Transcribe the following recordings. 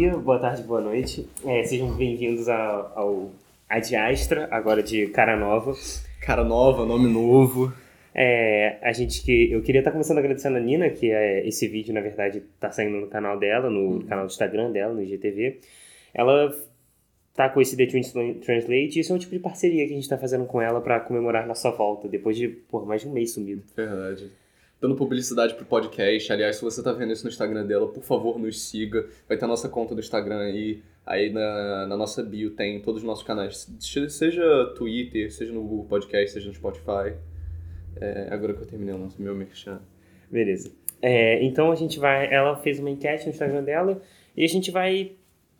Dia, boa tarde, boa noite. É, sejam bem-vindos ao, ao Ad Astra, agora de cara nova. Cara nova, nome novo. É, a gente que eu queria estar começando agradecendo a Nina, que é, esse vídeo na verdade está saindo no canal dela, no uhum. canal do Instagram dela, no IGTV. Ela tá com esse The Translate, e isso é um tipo de parceria que a gente está fazendo com ela para comemorar nossa volta, depois de por mais de um mês sumido. Verdade dando publicidade pro podcast. Aliás, se você tá vendo isso no Instagram dela, por favor, nos siga. Vai ter a nossa conta do Instagram aí. Aí na, na nossa bio tem todos os nossos canais. Seja Twitter, seja no Google Podcast, seja no Spotify. É, agora que eu terminei o nosso meu merchan. Beleza. É, então a gente vai. Ela fez uma enquete no Instagram dela e a gente vai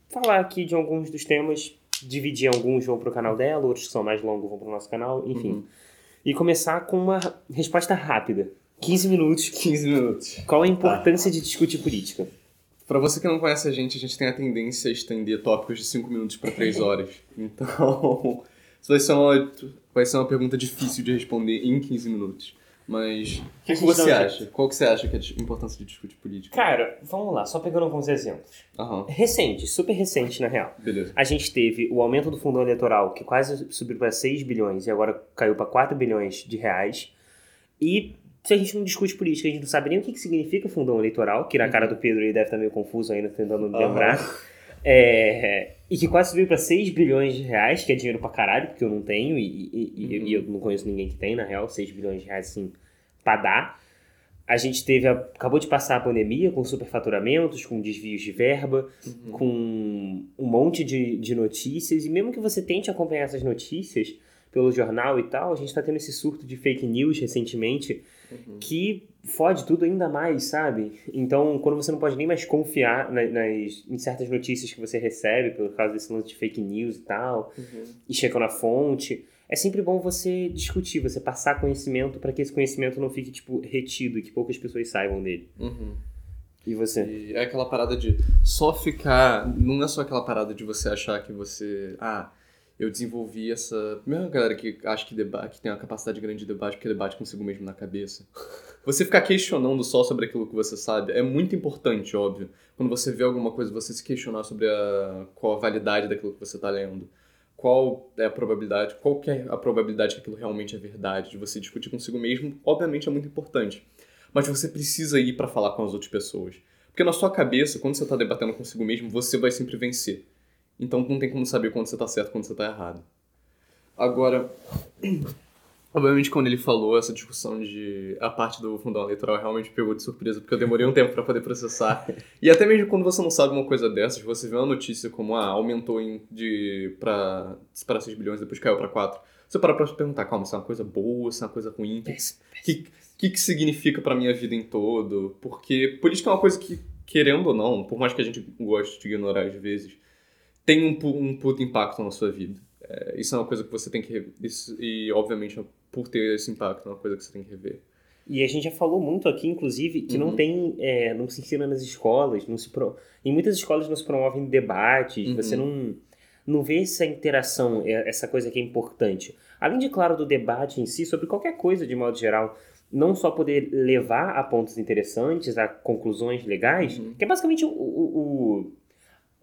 falar aqui de alguns dos temas. Dividir alguns vão pro canal dela, outros que são mais longos vão pro nosso canal, enfim. Uhum. E começar com uma resposta rápida. 15 minutos. 15 minutos. Qual a importância de discutir política? Para você que não conhece a gente, a gente tem a tendência a estender tópicos de 5 minutos para 3 horas. Então, isso vai ser, uma, vai ser uma pergunta difícil de responder em 15 minutos. Mas o que, que você acha? Qual que você acha que é a importância de discutir política? Cara, vamos lá, só pegando alguns exemplos. Uhum. Recente, super recente, na real. Beleza. A gente teve o aumento do fundão eleitoral, que quase subiu para 6 bilhões e agora caiu para 4 bilhões de reais. E se a gente não discute política, a gente não sabe nem o que, que significa fundão eleitoral, que na cara do Pedro ele deve estar meio confuso ainda, tentando uhum. lembrar. É, e que quase subiu para 6 bilhões de reais, que é dinheiro pra caralho, porque eu não tenho, e, e, uhum. e, eu não conheço ninguém que tem, na real, 6 bilhões de reais assim, pra dar. A gente teve, a, acabou de passar a pandemia com superfaturamentos, com desvios de verba, uhum. com um monte de, de notícias, e mesmo que você tente acompanhar essas notícias pelo jornal e tal, a gente está tendo esse surto de fake news recentemente, uhum. que fode tudo ainda mais, sabe? Então, quando você não pode nem mais confiar nas, nas em certas notícias que você recebe, por causa desse lance de fake news e tal, uhum. e chega na fonte, é sempre bom você discutir, você passar conhecimento para que esse conhecimento não fique, tipo, retido e que poucas pessoas saibam dele. Uhum. E você? E é aquela parada de só ficar. Não é só aquela parada de você achar que você. Ah, eu desenvolvi essa. Mesmo galera que acha que debate, que tem uma capacidade grande de debate, porque debate consigo mesmo na cabeça. Você ficar questionando só sobre aquilo que você sabe é muito importante, óbvio. Quando você vê alguma coisa, você se questionar sobre a, qual a validade daquilo que você está lendo. Qual é a probabilidade, qual é a probabilidade que aquilo realmente é verdade, de você discutir consigo mesmo, obviamente é muito importante. Mas você precisa ir para falar com as outras pessoas. Porque na sua cabeça, quando você está debatendo consigo mesmo, você vai sempre vencer. Então não tem como saber quando você tá certo e quando você tá errado. Agora, obviamente quando ele falou essa discussão de a parte do fundão eleitoral realmente pegou de surpresa, porque eu demorei um tempo para poder processar. E até mesmo quando você não sabe uma coisa dessas, você vê uma notícia como ah, aumentou em, de para para 6 bilhões depois caiu para 4. Você para pra se perguntar, calma, isso é uma coisa boa, isso é uma coisa ruim? O que, que, que significa para minha vida em todo? Porque política é uma coisa que, querendo ou não, por mais que a gente goste de ignorar às vezes, tem um, um puto impacto na sua vida. É, isso é uma coisa que você tem que rever. Isso, e, obviamente, por ter esse impacto, é uma coisa que você tem que rever. E a gente já falou muito aqui, inclusive, que uhum. não tem, é, não se ensina nas escolas, não se pro... em muitas escolas não se promovem debates, uhum. você não, não vê essa interação, é, essa coisa que é importante. Além de, claro, do debate em si, sobre qualquer coisa de modo geral, não só poder levar a pontos interessantes, a conclusões legais, uhum. que é basicamente o, o, o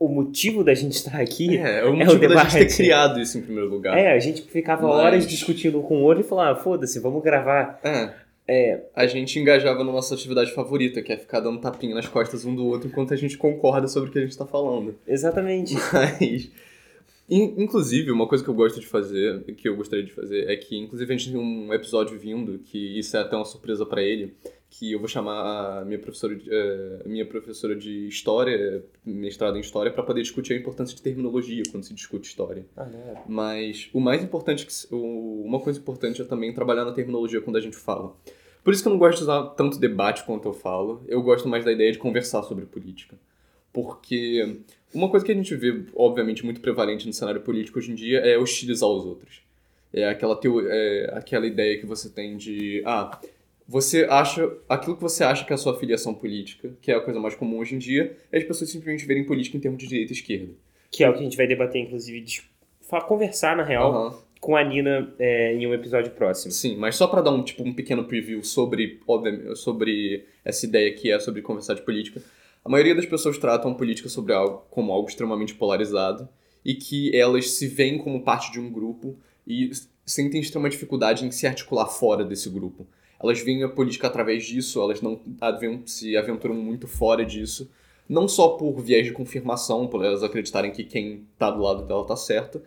motivo da gente estar aqui é, é o motivo é o da gente ter criado isso em primeiro lugar. É, a gente ficava Mas... horas discutindo com o outro e falava, foda-se, vamos gravar. É. é. A gente engajava na nossa atividade favorita, que é ficar dando tapinha nas costas um do outro enquanto a gente concorda sobre o que a gente está falando. Exatamente. Mas Inclusive, uma coisa que eu gosto de fazer, que eu gostaria de fazer, é que, inclusive, a gente tem um episódio vindo, que isso é até uma surpresa para ele, que eu vou chamar a minha professora de, uh, minha professora de História, mestrado em História, para poder discutir a importância de terminologia quando se discute História. Ah, é. Mas o mais importante, que, uma coisa importante é também trabalhar na terminologia quando a gente fala. Por isso que eu não gosto de usar tanto debate quanto eu falo, eu gosto mais da ideia de conversar sobre política. Porque uma coisa que a gente vê, obviamente, muito prevalente no cenário político hoje em dia é hostilizar os outros. É aquela, teo, é aquela ideia que você tem de. Ah, você acha. Aquilo que você acha que é a sua filiação política, que é a coisa mais comum hoje em dia, é as pessoas simplesmente verem política em termos de direita e esquerda. Que é o que a gente vai debater, inclusive, de conversar, na real, uhum. com a Nina é, em um episódio próximo. Sim, mas só para dar um, tipo, um pequeno preview sobre, sobre essa ideia que é sobre conversar de política A maioria das pessoas tratam política sobre algo como algo extremamente polarizado e que elas se veem como parte de um grupo e sentem extrema dificuldade em se articular fora desse grupo. Elas veem a política através disso, elas não se aventuram muito fora disso, não só por viés de confirmação, por elas acreditarem que quem está do lado dela está certo,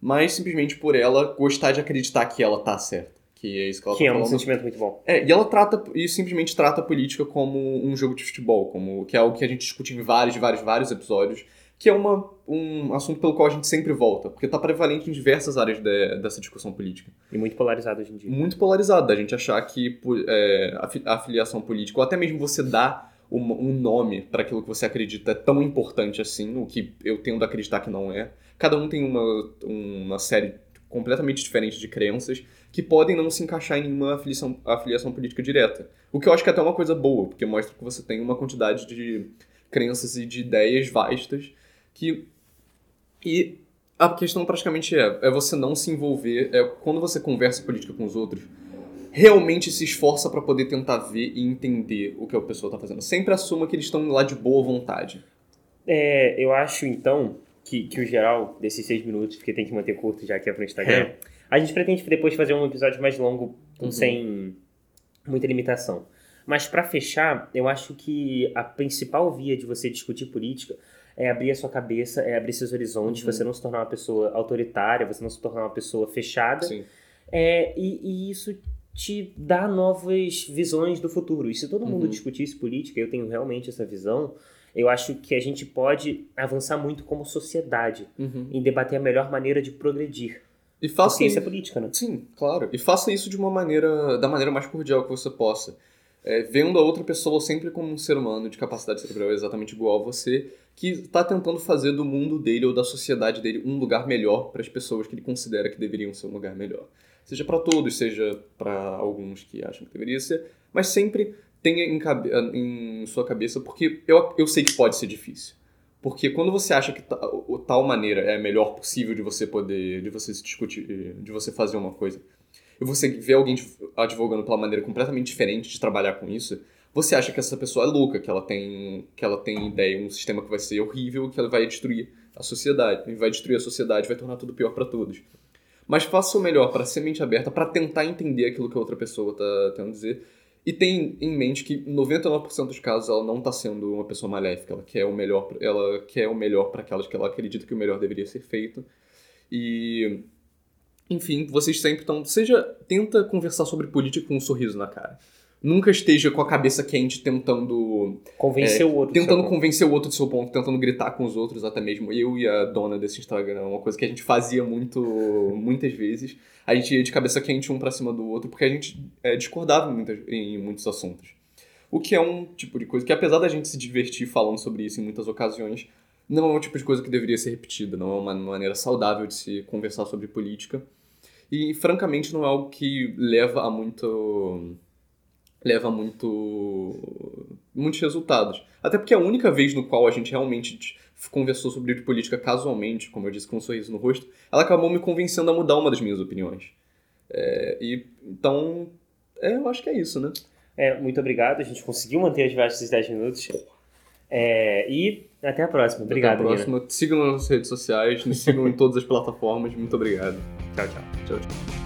mas simplesmente por ela gostar de acreditar que ela está certa. Que é isso que ela Que tá é um falando. sentimento muito bom. É, e ela trata, e simplesmente trata a política como um jogo de futebol, como que é algo que a gente discute em vários, vários, vários episódios, que é uma, um assunto pelo qual a gente sempre volta, porque tá prevalente em diversas áreas de- dessa discussão política. E muito polarizado hoje em dia. Muito polarizado, da gente achar que é, a fi- a afiliação política, ou até mesmo você dar um, um nome para aquilo que você acredita é tão importante assim, o que eu tendo a acreditar que não é. Cada um tem uma, uma série completamente diferente de crenças que podem não se encaixar em nenhuma afiliação, afiliação política direta. O que eu acho que é até uma coisa boa, porque mostra que você tem uma quantidade de crenças e de ideias vastas que. E a questão praticamente é, é você não se envolver, é quando você conversa política com os outros, realmente se esforça para poder tentar ver e entender o que a pessoa tá fazendo. Sempre assuma que eles estão lá de boa vontade. É, eu acho então que, que o geral desses seis minutos, porque tem que manter curto já que é pro Instagram, a gente pretende depois fazer um episódio mais longo, Uhum. sem muita limitação. Mas pra fechar, eu acho que a principal via de você discutir política é abrir a sua cabeça, é abrir seus horizontes, Uhum. você não se tornar uma pessoa autoritária, você não se tornar uma pessoa fechada. Sim. É, e, e isso te dá novas visões do futuro. E se todo mundo Uhum. discutisse política, eu tenho realmente essa visão, eu acho que a gente pode avançar muito como sociedade em debater a melhor maneira de progredir. E faça Porque isso é política, né? Sim, claro. E faça isso de uma maneira, da maneira mais cordial que você possa. É, vendo a outra pessoa sempre como um ser humano de capacidade cerebral exatamente igual a você, que está tentando fazer do mundo dele ou da sociedade dele um lugar melhor para as pessoas que ele considera que deveriam ser um lugar melhor. Seja para todos, seja para alguns que acham que deveria ser, mas sempre tenha em, cabe- em sua cabeça, porque eu, eu sei que pode ser difícil. Porque quando você acha que tal maneira é a melhor possível de você poder, de você se discutir, de você fazer uma coisa, e você vê alguém adv- advogando pela maneira completamente diferente de trabalhar com isso, você acha que essa pessoa é louca, que ela tem, que ela tem ideia, um sistema que vai ser horrível, que ela vai destruir a sociedade, e vai destruir a sociedade, vai tornar tudo pior para todos. Mas faça o melhor para ser mente aberta, para tentar entender aquilo que a outra pessoa está tentando dizer. E tem em mente que 99% dos casos ela não está sendo uma pessoa maléfica, ela quer o melhor, ela quer o melhor para aquelas que ela acredita que o melhor deveria ser feito. E enfim, vocês sempre estão, seja tenta conversar sobre política com um sorriso na cara. Nunca esteja com a cabeça quente tentando Convencer o outro. do seu tentando ponto. convencer o outro do seu ponto, tentando gritar com os outros, até mesmo eu e a dona desse Instagram, uma coisa que a gente fazia muito, muitas vezes. A gente ia de cabeça quente um pra cima do outro, porque a gente é, discordava em, muitas- em muitos assuntos. O que é um tipo de coisa que, apesar da gente se divertir falando sobre isso em muitas ocasiões, não é um tipo de coisa que deveria ser repetida, não é uma maneira saudável de se conversar sobre política. E, francamente, não é algo que leva a muito leva muito muitos resultados. Até porque a única vez no qual a gente realmente conversou sobre política casualmente, como eu disse, com um sorriso no rosto, ela acabou me convencendo a mudar uma das minhas opiniões. É, e então, é, eu acho que é isso, né? É, muito obrigado. A gente conseguiu manter as viagens desses 10 minutos. É, e até a próxima. Obrigado, Até a Nina. próxima. Sigam nas nossas redes sociais, nos sigam em todas as plataformas. Muito obrigado. Tchau, tchau. Tchau, tchau.